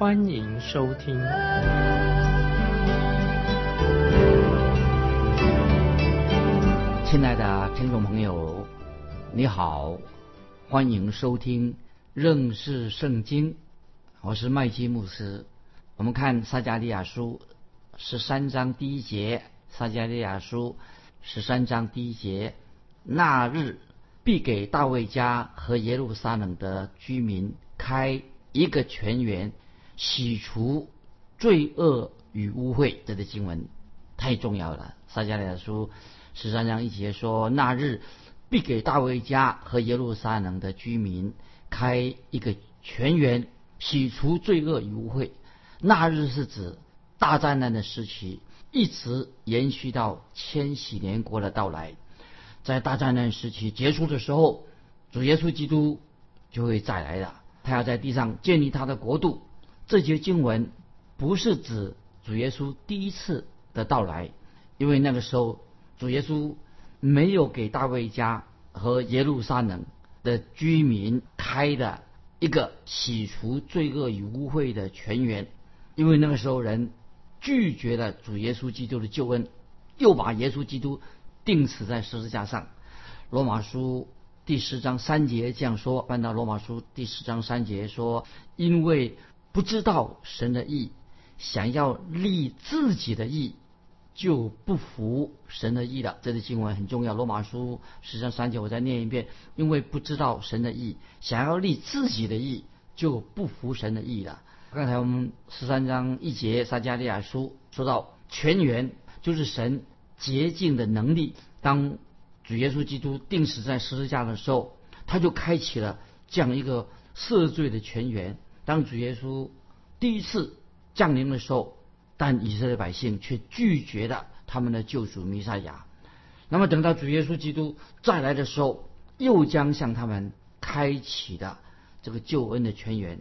欢迎收听。亲爱的听众朋友，你好，欢迎收听认识圣经。我是麦基牧师。我们看撒加利亚书十三章第一节，撒加利亚书。十三章第一节，那日必给大卫家和耶路撒冷的居民开一个泉源，洗除罪恶与污秽。这个经文太重要了。撒迦利亚书十三章一节说：“那日必给大卫家和耶路撒冷的居民开一个泉源，洗除罪恶与污秽。”那日是指大灾难的时期。一直延续到千禧年国的到来，在大灾难时期结束的时候，主耶稣基督就会再来了。他要在地上建立他的国度。这节经文不是指主耶稣第一次的到来，因为那个时候主耶稣没有给大卫家和耶路撒冷的居民开的一个洗除罪恶与污秽的泉源，因为那个时候人。拒绝了主耶稣基督的救恩，又把耶稣基督钉死在十字架上。罗马书第十章三节这样说：，搬到罗马书第十章三节说，因为不知道神的意，想要立自己的意，就不服神的意了。这个经文很重要。罗马书十章三节，我再念一遍：，因为不知道神的意，想要立自己的意，就不服神的意了。刚才我们十三章一节撒加利亚书说到泉源就是神洁净的能力。当主耶稣基督定死在十字架的时候，他就开启了这样一个赦罪的泉源。当主耶稣第一次降临的时候，但以色列百姓却拒绝了他们的救主弥赛亚。那么等到主耶稣基督再来的时候，又将向他们开启的这个救恩的泉源。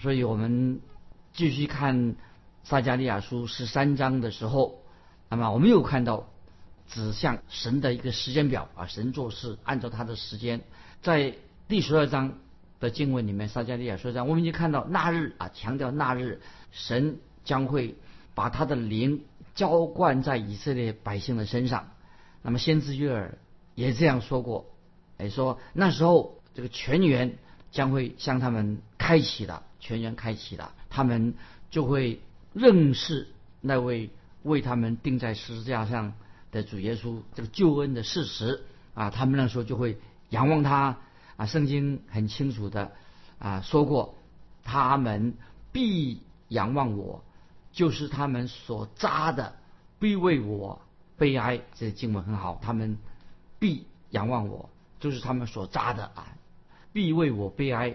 所以我们继续看撒加利亚书十三章的时候，那么我们又看到指向神的一个时间表啊，神做事按照他的时间。在第十二章的经文里面，撒加利亚说这样我们已经看到那日啊，强调那日神将会把他的灵浇灌在以色列百姓的身上。那么先知约尔也这样说过，哎说那时候这个全员将会向他们开启了。全员开启了，他们就会认识那位为他们钉在十字架上的主耶稣这个救恩的事实啊，他们那时候就会仰望他啊。圣经很清楚的啊说过，他们必仰望我，就是他们所扎的必为我悲哀。这经文很好，他们必仰望我，就是他们所扎的啊，必为我悲哀。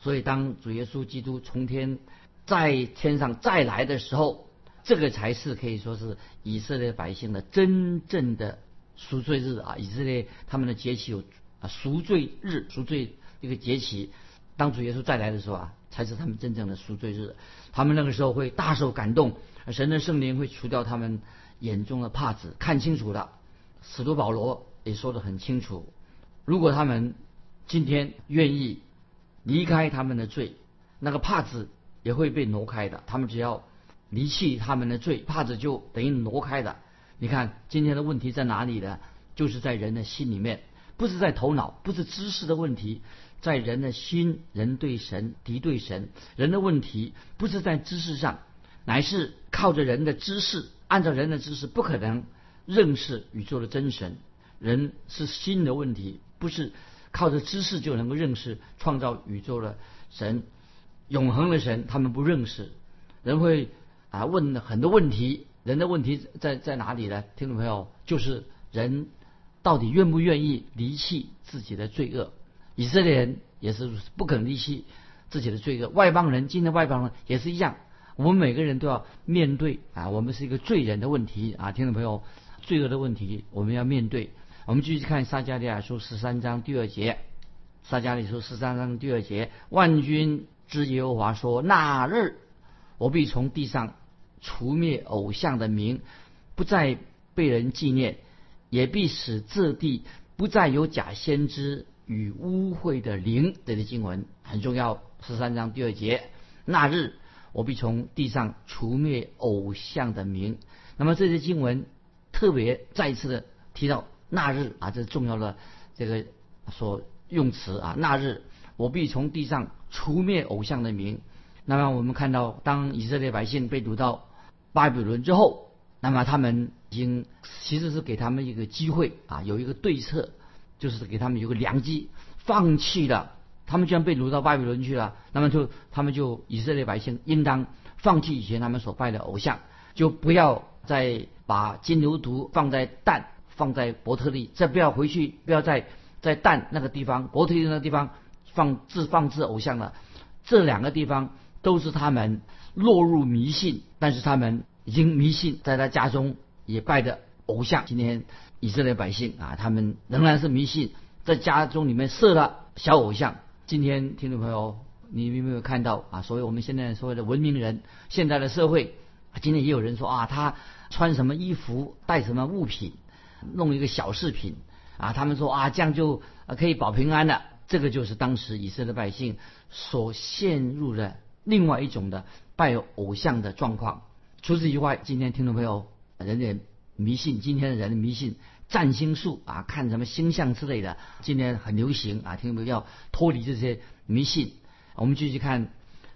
所以，当主耶稣基督从天在天上再来的时候，这个才是可以说是以色列百姓的真正的赎罪日啊！以色列他们的节期有啊赎罪日、赎罪一个节期。当主耶稣再来的时候啊，才是他们真正的赎罪日。他们那个时候会大受感动，神的圣灵会除掉他们眼中的帕子，看清楚了。使徒保罗也说得很清楚：如果他们今天愿意。离开他们的罪，那个帕子也会被挪开的。他们只要离弃他们的罪，帕子就等于挪开的。你看今天的问题在哪里呢？就是在人的心里面，不是在头脑，不是知识的问题，在人的心。人对神敌对神，人的问题不是在知识上，乃是靠着人的知识，按照人的知识不可能认识宇宙的真神。人是心的问题，不是。靠着知识就能够认识创造宇宙的神，永恒的神，他们不认识。人会啊问很多问题，人的问题在在哪里呢？听众朋友，就是人到底愿不愿意离弃自己的罪恶？以色列人也是不肯离弃自己的罪恶，外邦人今天外邦人也是一样。我们每个人都要面对啊，我们是一个罪人的问题啊，听众朋友，罪恶的问题我们要面对。我们继续看撒迦利亚书十三章第二节，撒迦利亚书十三章第二节，万军之耶和华说：那日我必从地上除灭偶像的名，不再被人纪念，也必使这地不再有假先知与污秽的灵。这些经文很重要，十三章第二节，那日我必从地上除灭偶像的名。那么这些经文特别再次的提到。那日啊，这是重要的这个所用词啊。那日我必从地上除灭偶像的名。那么我们看到，当以色列百姓被掳到巴比伦之后，那么他们已经其实是给他们一个机会啊，有一个对策，就是给他们有个良机，放弃了。他们居然被掳到巴比伦去了，那么就他们就以色列百姓应当放弃以前他们所拜的偶像，就不要再把金牛犊放在蛋。放在伯特利，再不要回去，不要再在蛋那个地方，伯特利那个地方放置放置偶像了。这两个地方都是他们落入迷信，但是他们已经迷信，在他家中也拜的偶像。今天以色列百姓啊，他们仍然是迷信，在家中里面设了小偶像。今天听众朋友，你有没有看到啊？所谓我们现在所谓的文明人，现在的社会，今天也有人说啊，他穿什么衣服，带什么物品。弄一个小饰品啊，他们说啊，这样就可以保平安了。这个就是当时以色列百姓所陷入的另外一种的拜偶像的状况。除此以外，今天听众朋友，人家迷信，今天的人迷信占星术啊，看什么星象之类的，今天很流行啊。听众朋友要脱离这些迷信。我们继续看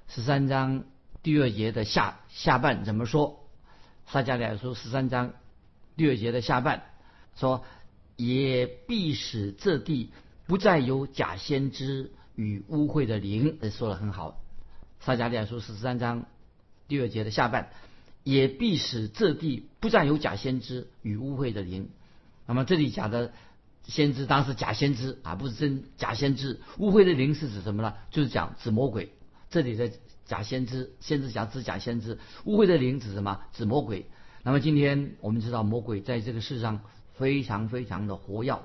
十三章第二节的下下半怎么说？撒迦利亚书十三章第二节的下半。说也必使这地不再有假先知与污秽的灵，说的很好。撒迦利亚书十三章第二节的下半，也必使这地不再有假先知与污秽的灵。那么这里讲的先知，当时假先知啊，不是真假先知。污秽的灵是指什么呢？就是讲指魔鬼。这里的假先知，先知讲指假先知，污秽的灵指什么？指魔鬼。那么今天我们知道，魔鬼在这个世上。非常非常的活跃，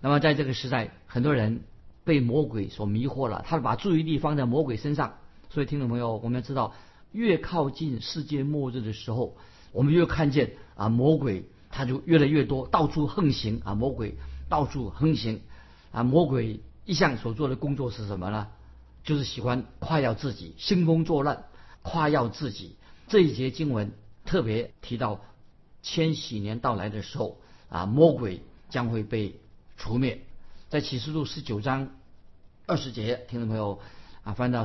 那么在这个时代，很多人被魔鬼所迷惑了，他把注意力放在魔鬼身上。所以，听众朋友，我们要知道，越靠近世界末日的时候，我们越看见啊，魔鬼他就越来越多，到处横行啊，魔鬼到处横行啊，魔鬼一向所做的工作是什么呢？就是喜欢夸耀自己，兴风作浪，夸耀自己。这一节经文特别提到千禧年到来的时候。啊，魔鬼将会被除灭。在启示录十九章二十节，听众朋友啊，翻到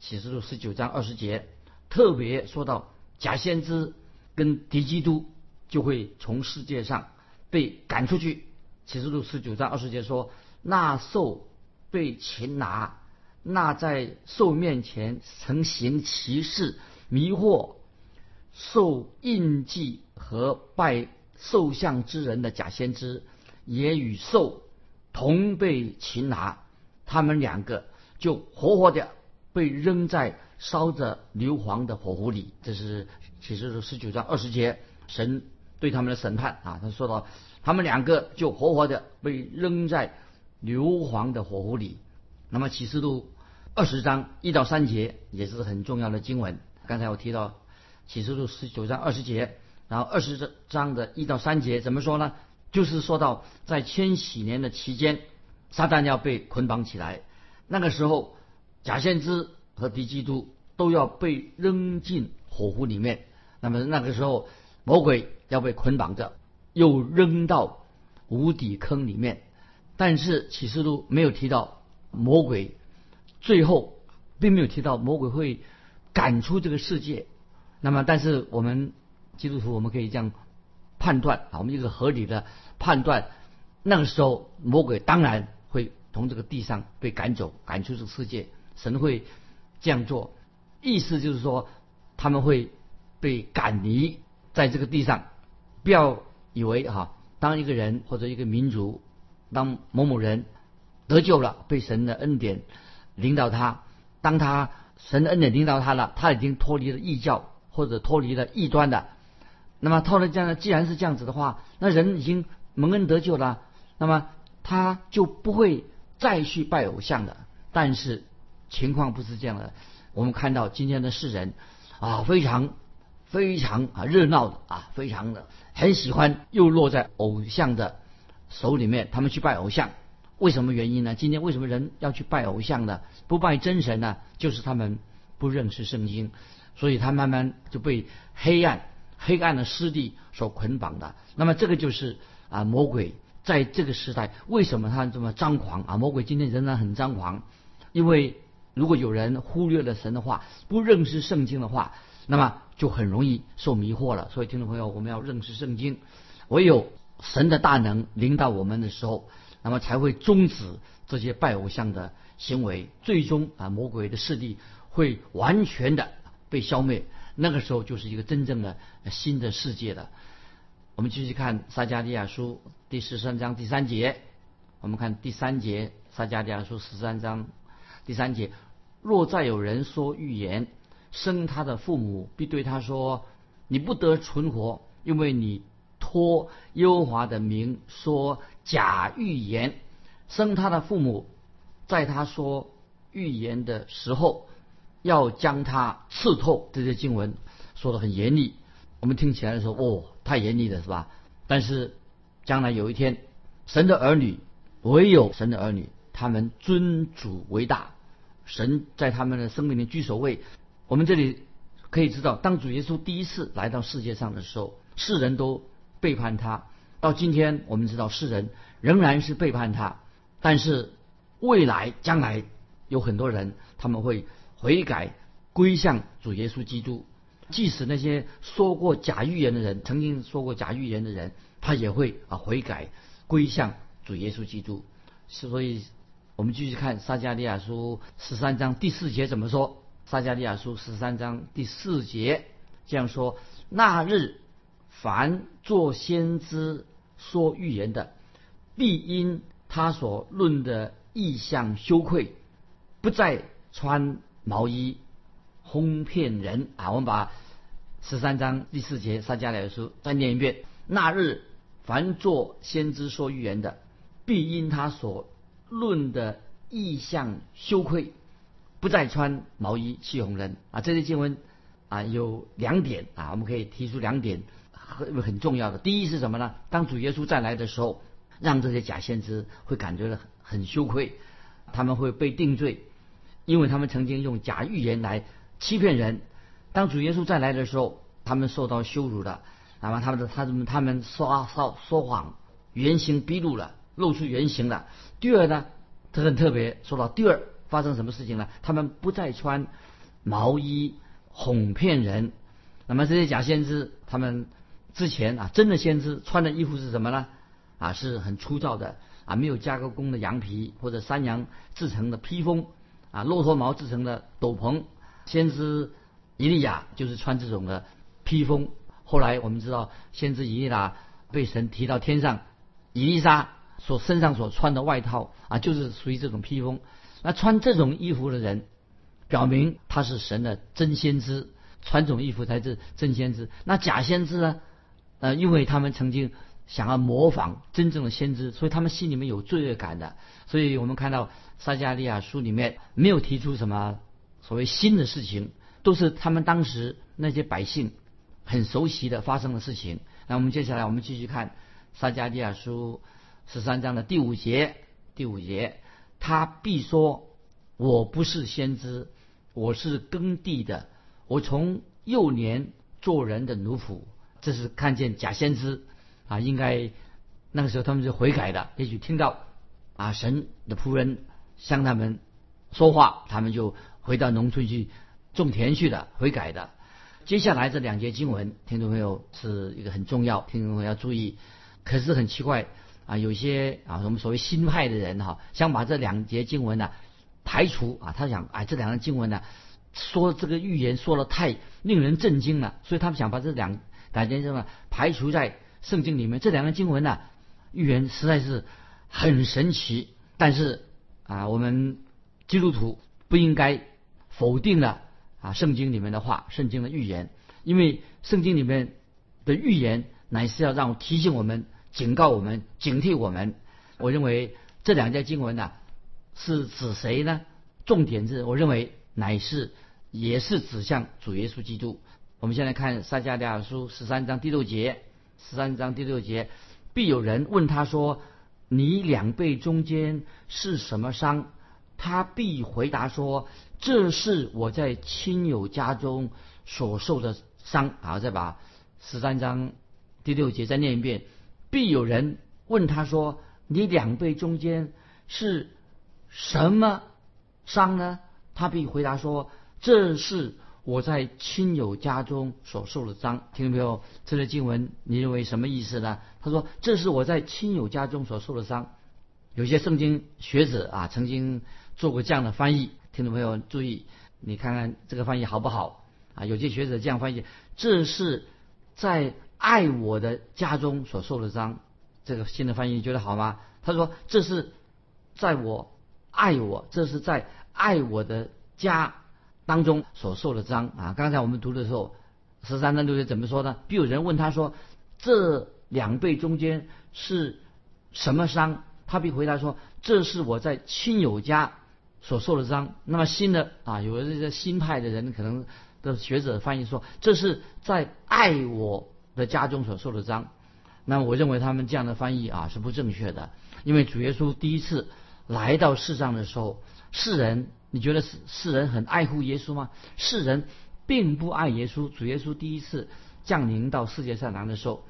启示录十九章二十节，特别说到假先知跟敌基督就会从世界上被赶出去。启示录十九章二十节说：“那兽被擒拿，那在兽面前曾行奇事，迷惑受印记和拜。”兽像之人的假先知也与兽同被擒拿，他们两个就活活的被扔在烧着硫磺的火湖里。这是启示录十九章二十节，神对他们的审判啊。他说到，他们两个就活活的被扔在硫磺的火湖里。那么启示录二十章一到三节也是很重要的经文。刚才我提到启示录十九章二十节。然后二十章的一到三节怎么说呢？就是说到在千禧年的期间，撒旦要被捆绑起来，那个时候假先知和敌基督都要被扔进火湖里面。那么那个时候魔鬼要被捆绑着，又扔到无底坑里面。但是启示录没有提到魔鬼，最后并没有提到魔鬼会赶出这个世界。那么但是我们。基督徒，我们可以这样判断啊，我们一个合理的判断，那个时候魔鬼当然会从这个地上被赶走，赶出这个世界。神会这样做，意思就是说他们会被赶离在这个地上。不要以为哈，当一个人或者一个民族，当某某人得救了，被神的恩典领导他，当他神的恩典领导他了，他已经脱离了异教或者脱离了异端的。那么套了这样，既然是这样子的话，那人已经蒙恩得救了，那么他就不会再去拜偶像的。但是情况不是这样的，我们看到今天的世人啊，非常非常啊热闹的啊，非常的很喜欢又落在偶像的手里面，他们去拜偶像。为什么原因呢？今天为什么人要去拜偶像呢？不拜真神呢？就是他们不认识圣经，所以他慢慢就被黑暗、黑暗的势力所捆绑的。那么这个就是啊，魔鬼在这个时代为什么他这么张狂啊？魔鬼今天仍然很张狂，因为如果有人忽略了神的话，不认识圣经的话，那么就很容易受迷惑了。所以听众朋友，我们要认识圣经，唯有神的大能领导我们的时候。那么才会终止这些拜偶像的行为，最终啊，魔鬼的势力会完全的被消灭。那个时候就是一个真正的新的世界了。我们继续看撒加利亚书第十三章第三节，我们看第三节，撒加利亚书十三章第三节：若再有人说预言，生他的父母必对他说：“你不得存活，因为你。”托优华的名说假预言，生他的父母，在他说预言的时候，要将他刺透。这些经文说的很严厉，我们听起来说哦，太严厉了，是吧？但是将来有一天，神的儿女，唯有神的儿女，他们尊主为大，神在他们的生命里居首位。我们这里可以知道，当主耶稣第一次来到世界上的时候，世人都。背叛他，到今天我们知道世人仍然是背叛他，但是未来将来有很多人他们会悔改归向主耶稣基督，即使那些说过假预言的人，曾经说过假预言的人，他也会啊悔改归向主耶稣基督。所以，我们继续看撒加利亚书十三章第四节怎么说？撒加利亚书十三章第四节这样说：那日。凡做先知说预言的，必因他所论的意象羞愧，不再穿毛衣哄骗人啊！我们把十三章第四节撒迦利亚书再念一遍：那日凡做先知说预言的，必因他所论的意象羞愧，不再穿毛衣欺哄人啊！这些经文啊有两点啊，我们可以提出两点。很很重要的，第一是什么呢？当主耶稣再来的时候，让这些假先知会感觉很很羞愧，他们会被定罪，因为他们曾经用假预言来欺骗人。当主耶稣再来的时候，他们受到羞辱了，那么他们的他们他们说说说谎，原形毕露了，露出原形了。第二呢，这很特别，说到第二发生什么事情呢？他们不再穿毛衣哄骗人，那么这些假先知他们。之前啊，真的先知穿的衣服是什么呢？啊，是很粗糙的啊，没有加过工的羊皮或者山羊制成的披风啊，骆驼毛制成的斗篷。先知以利亚就是穿这种的披风。后来我们知道，先知以利亚被神提到天上，以利沙所身上所穿的外套啊，就是属于这种披风。那穿这种衣服的人，表明他是神的真先知，穿这种衣服才是真先知。那假先知呢？呃，因为他们曾经想要模仿真正的先知，所以他们心里面有罪恶感的。所以我们看到撒加利亚书里面没有提出什么所谓新的事情，都是他们当时那些百姓很熟悉的发生的事情。那我们接下来我们继续看撒加利亚书十三章的第五节，第五节，他必说：“我不是先知，我是耕地的，我从幼年做人的奴仆。”这是看见假先知啊，应该那个时候他们是悔改的，也许听到啊神的仆人向他们说话，他们就回到农村去种田去了，悔改的。接下来这两节经文，听众朋友是一个很重要，听众朋友要注意。可是很奇怪啊，有些啊我们所谓新派的人哈，想把这两节经文呢排除啊，他想哎这两个经文呢说这个预言说的太令人震惊了，所以他们想把这两。感觉什么排除在圣经里面？这两个经文呢，预言实在是很神奇。但是啊，我们基督徒不应该否定了啊圣经里面的话，圣经的预言，因为圣经里面的预言乃是要让提醒我们、警告我们、警惕我们。我认为这两节经文呢，是指谁呢？重点是，我认为乃是也是指向主耶稣基督。我们先来看撒迦利亚书十三章第六节，十三章第六节，必有人问他说：“你两背中间是什么伤？”他必回答说：“这是我在亲友家中所受的伤。”好，再把十三章第六节再念一遍。必有人问他说：“你两背中间是什么伤呢？”他必回答说：“这是。”我在亲友家中所受的伤，听众朋友，这个经文你认为什么意思呢？他说：“这是我在亲友家中所受的伤。”有些圣经学者啊，曾经做过这样的翻译，听众朋友注意，你看看这个翻译好不好啊？有些学者这样翻译：“这是在爱我的家中所受的伤。”这个新的翻译觉得好吗？他说：“这是在我爱我，这是在爱我的家。”当中所受的伤啊，刚才我们读的时候，十三章六节怎么说呢？必有人问他说：“这两辈中间是什么伤？”他必回答说：“这是我在亲友家所受的伤。”那么新的啊，有的这些新派的人可能的学者翻译说：“这是在爱我的家中所受的伤。”那我认为他们这样的翻译啊是不正确的，因为主耶稣第一次来到世上的时候，世人。你觉得世世人很爱护耶稣吗？世人并不爱耶稣。主耶稣第一次降临到世界上来的时候，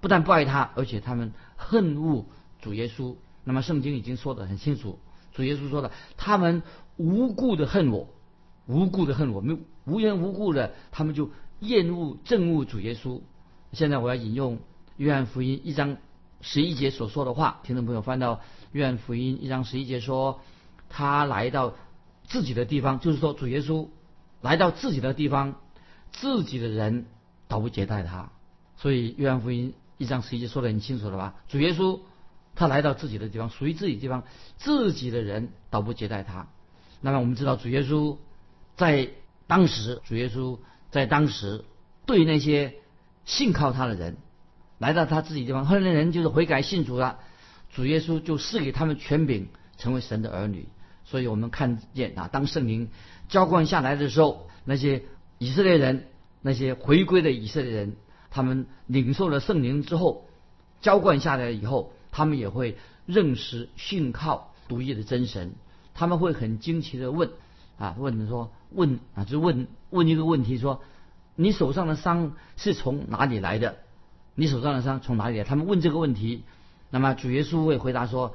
不但不爱他，而且他们恨恶主耶稣。那么圣经已经说得很清楚，主耶稣说的，他们无故的恨我，无故的恨我，没无缘无故的，他们就厌恶憎恶主耶稣。现在我要引用约翰福音一章十一节所说的话，听众朋友翻到约翰福音一章十一节说，他来到。自己的地方，就是说主耶稣来到自己的地方，自己的人倒不接待他。所以约翰福音一章十一节说的很清楚了吧？主耶稣他来到自己的地方，属于自己的地方，自己的人倒不接待他。那么我们知道主耶稣在当时，主耶稣在当时对那些信靠他的人，来到他自己地方，后来的人就是悔改信主了，主耶稣就赐给他们权柄，成为神的儿女。所以我们看见啊，当圣灵浇灌下来的时候，那些以色列人，那些回归的以色列人，他们领受了圣灵之后，浇灌下来以后，他们也会认识信靠独一的真神。他们会很惊奇的问啊，问说问啊，就问问一个问题说，你手上的伤是从哪里来的？你手上的伤从哪里来？他们问这个问题，那么主耶稣会回答说，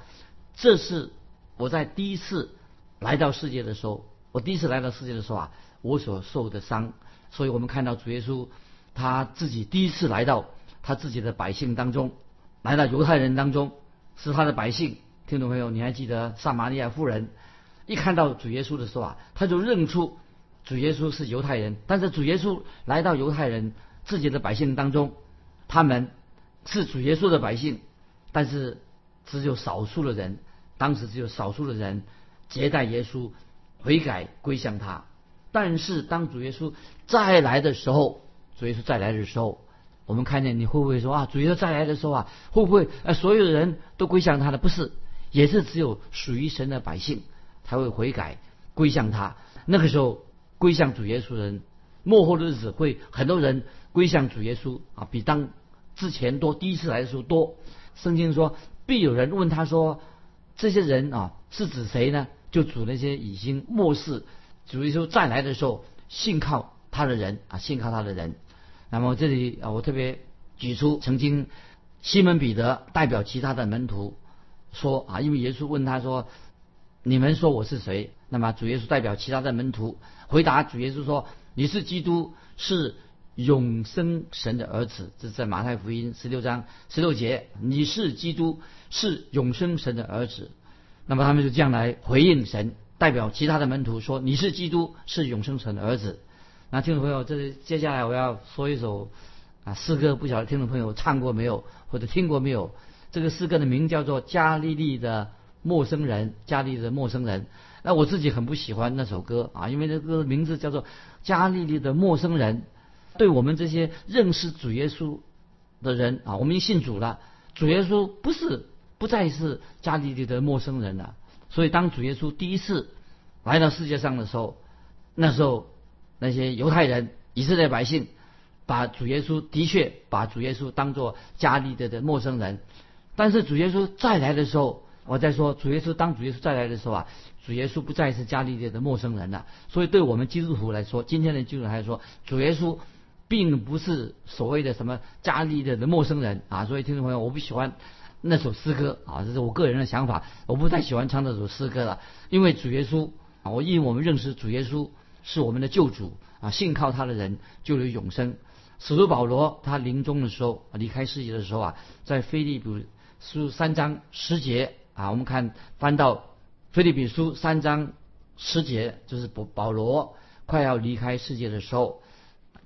这是我在第一次。来到世界的时候，我第一次来到世界的时候啊，我所受的伤，所以我们看到主耶稣他自己第一次来到他自己的百姓当中，来到犹太人当中，是他的百姓。听众朋友，你还记得撒玛利亚妇人一看到主耶稣的时候啊，他就认出主耶稣是犹太人。但是主耶稣来到犹太人自己的百姓当中，他们是主耶稣的百姓，但是只有少数的人，当时只有少数的人。接待耶稣，悔改归向他。但是当主耶稣再来的时候，主耶稣再来的时候，我们看见你会不会说啊？主耶稣再来的时候啊，会不会呃所有的人都归向他的？不是，也是只有属于神的百姓才会悔改归向他。那个时候归向主耶稣人，末后的日子会很多人归向主耶稣啊，比当之前多。第一次来的时候多。圣经说，必有人问他说。这些人啊，是指谁呢？就指那些已经末世，主耶稣再来的时候，信靠他的人啊，信靠他的人。那么这里啊，我特别举出曾经西门彼得代表其他的门徒说啊，因为耶稣问他说：“你们说我是谁？”那么主耶稣代表其他的门徒回答主耶稣说：“你是基督，是永生神的儿子。”这是在马太福音十六章十六节：“你是基督。”是永生神的儿子，那么他们就这样来回应神，代表其他的门徒说：“你是基督，是永生神的儿子。”那听众朋友，这接下来我要说一首啊诗歌，不晓得听众朋友唱过没有，或者听过没有？这个诗歌的名叫做《加利利的陌生人，加利利的陌生人。那我自己很不喜欢那首歌啊，因为这个名字叫做《加利利的陌生人》，对我们这些认识主耶稣的人啊，我们已经信主了，主耶稣不是不再是加利利的陌生人了。所以当主耶稣第一次来到世界上的时候，那时候那些犹太人、以色列百姓把主耶稣的确把主耶稣当作加利利的陌生人，但是主耶稣再来的时候。我在说主耶稣当主耶稣再来的时候啊，主耶稣不再是加利略的陌生人了。所以对我们基督徒来说，今天的基督徒来说，主耶稣并不是所谓的什么加利略的陌生人啊。所以听众朋友，我不喜欢那首诗歌啊，这是我个人的想法，我不太喜欢唱这首诗歌了。因为主耶稣啊，我因为我们认识主耶稣是我们的救主啊，信靠他的人就有永生。使徒保罗他临终的时候离开世界的时候啊，在腓利比书三章十节。啊，我们看翻到《菲利比书》三章十节，就是保保罗快要离开世界的时候，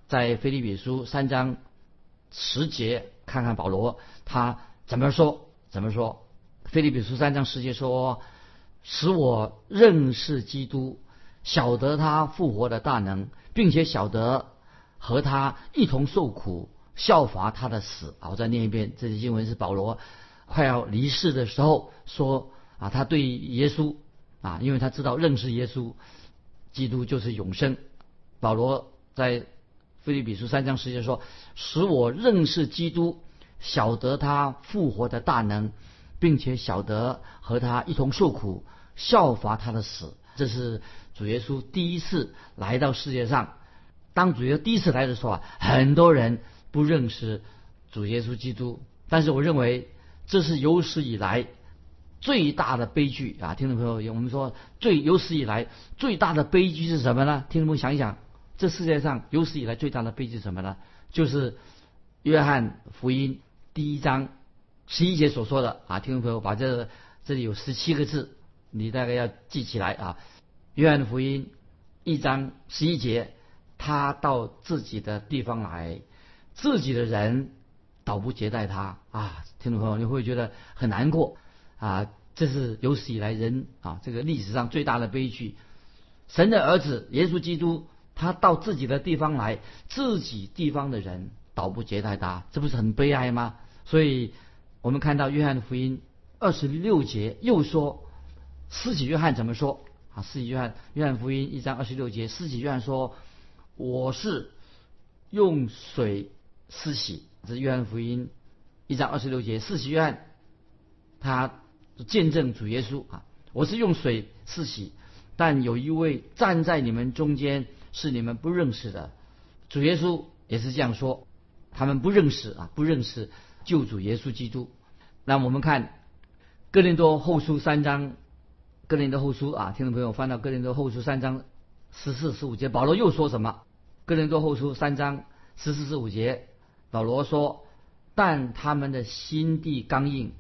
在《菲利比书》三章十节，看看保罗他怎么说？怎么说？《菲利比书》三章十节说：“使我认识基督，晓得他复活的大能，并且晓得和他一同受苦，效法他的死。”啊，我再念一遍，这些经文是保罗。快要离世的时候，说啊，他对耶稣啊，因为他知道认识耶稣，基督就是永生。保罗在菲利比书三章十节说：“使我认识基督，晓得他复活的大能，并且晓得和他一同受苦，效法他的死。”这是主耶稣第一次来到世界上。当主耶稣第一次来的时候啊，很多人不认识主耶稣基督，但是我认为。这是有史以来最大的悲剧啊！听众朋友，我们说最有史以来最大的悲剧是什么呢？听众朋友想一想，这世界上有史以来最大的悲剧是什么呢？就是约翰福音第一章十一节所说的啊！听众朋友，把这这里有十七个字，你大概要记起来啊！约翰福音一章十一节，他到自己的地方来，自己的人。倒不接待他啊，听众朋友，你会觉得很难过啊！这是有史以来人啊这个历史上最大的悲剧。神的儿子耶稣基督，他到自己的地方来，自己地方的人倒不接待他，这不是很悲哀吗？所以我们看到约翰福音二十六节又说，施洗约翰怎么说啊？施洗约翰约翰福音一章二十六节，施洗约翰说：“我是用水施洗。”这是约翰福音一章二十六节，四喜约翰他见证主耶稣啊，我是用水四洗，但有一位站在你们中间是你们不认识的，主耶稣也是这样说，他们不认识啊，不认识救主耶稣基督。那我们看哥林多后书三章，哥林多后书啊，听众朋友翻到哥林多后书三章十四十五节，保罗又说什么？哥林多后书三章十四十五节。保罗说：“但他们的心地刚硬，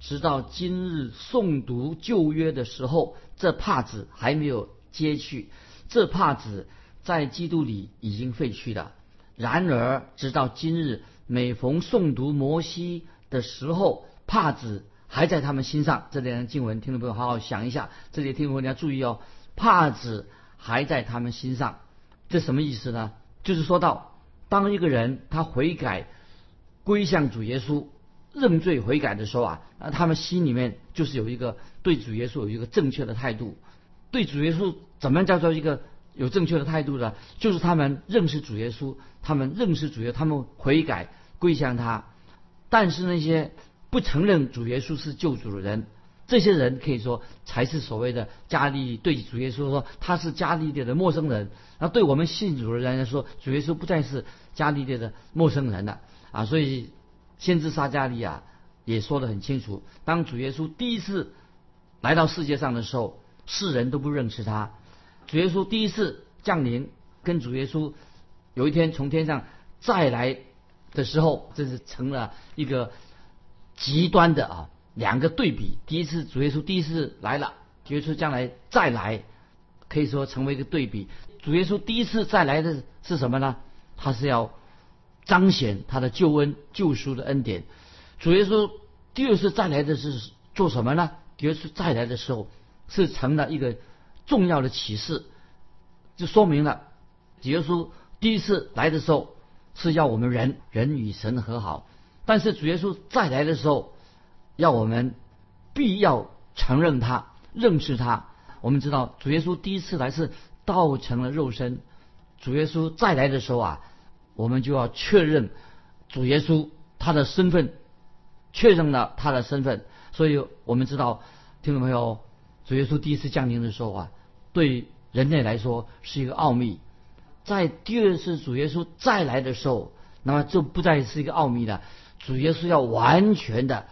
直到今日诵读旧约的时候，这帕子还没有揭去。这帕子在基督里已经废去了。然而，直到今日，每逢诵读摩西的时候，帕子还在他们心上。这里的经文，听众朋友好好想一下。这里听众朋友你要注意哦，帕子还在他们心上，这什么意思呢？就是说到。”当一个人他悔改归向主耶稣认罪悔改的时候啊，那他们心里面就是有一个对主耶稣有一个正确的态度。对主耶稣怎么样叫做一个有正确的态度呢？就是他们认识主耶稣，他们认识主耶稣，他们悔改归向他。但是那些不承认主耶稣是救主的人。这些人可以说才是所谓的加利对主耶稣说他是加利利的陌生人，那对我们信主的人来说，主耶稣不再是加利利的陌生人了啊！所以先知撒加利亚也说得很清楚：当主耶稣第一次来到世界上的时候，世人都不认识他；主耶稣第一次降临，跟主耶稣有一天从天上再来的时候，这是成了一个极端的啊。两个对比，第一次主耶稣第一次来了，主耶稣将来再来，可以说成为一个对比。主耶稣第一次再来的是什么呢？他是要彰显他的救恩、救赎的恩典。主耶稣第二次再来的是做什么呢？耶稣再来的时候是成了一个重要的启示，就说明了耶稣第一次来的时候是要我们人人与神和好，但是主耶稣再来的时候要我们必要承认他、认识他。我们知道主耶稣第一次来是道成了肉身，主耶稣再来的时候啊，我们就要确认主耶稣他的身份，确认了他的身份。所以我们知道，听众朋友，主耶稣第一次降临的时候啊，对人类来说是一个奥秘。在第二次主耶稣再来的时候，那么就不再是一个奥秘了。主耶稣要完全的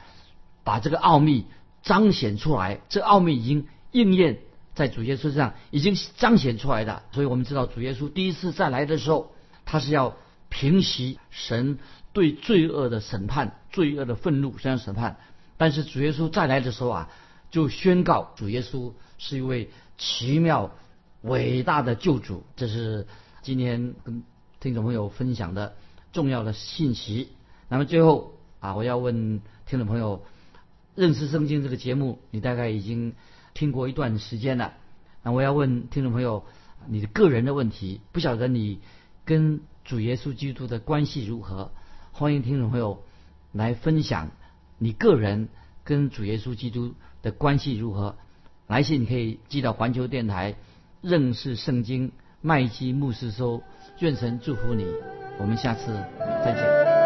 把这个奥秘彰显出来，这奥秘已经应验在主耶稣身上，已经彰显出来的。所以我们知道，主耶稣第一次再来的时候，他是要平息神对罪恶的审判、罪恶的愤怒这样审判。但是主耶稣再来的时候啊，就宣告主耶稣是一位奇妙、伟大的救主。这是今天跟听众朋友分享的重要的信息。那么最后啊，我要问听众朋友，认识圣经这个节目，你大概已经听过一段时间了。那我要问听众朋友，你的个人的问题，不晓得你跟主耶稣基督的关系如何？欢迎听众朋友来分享。你个人跟主耶稣基督的关系如何？来信可以寄到环球电台认识圣经麦基牧师收。愿神祝福你，我们下次再见。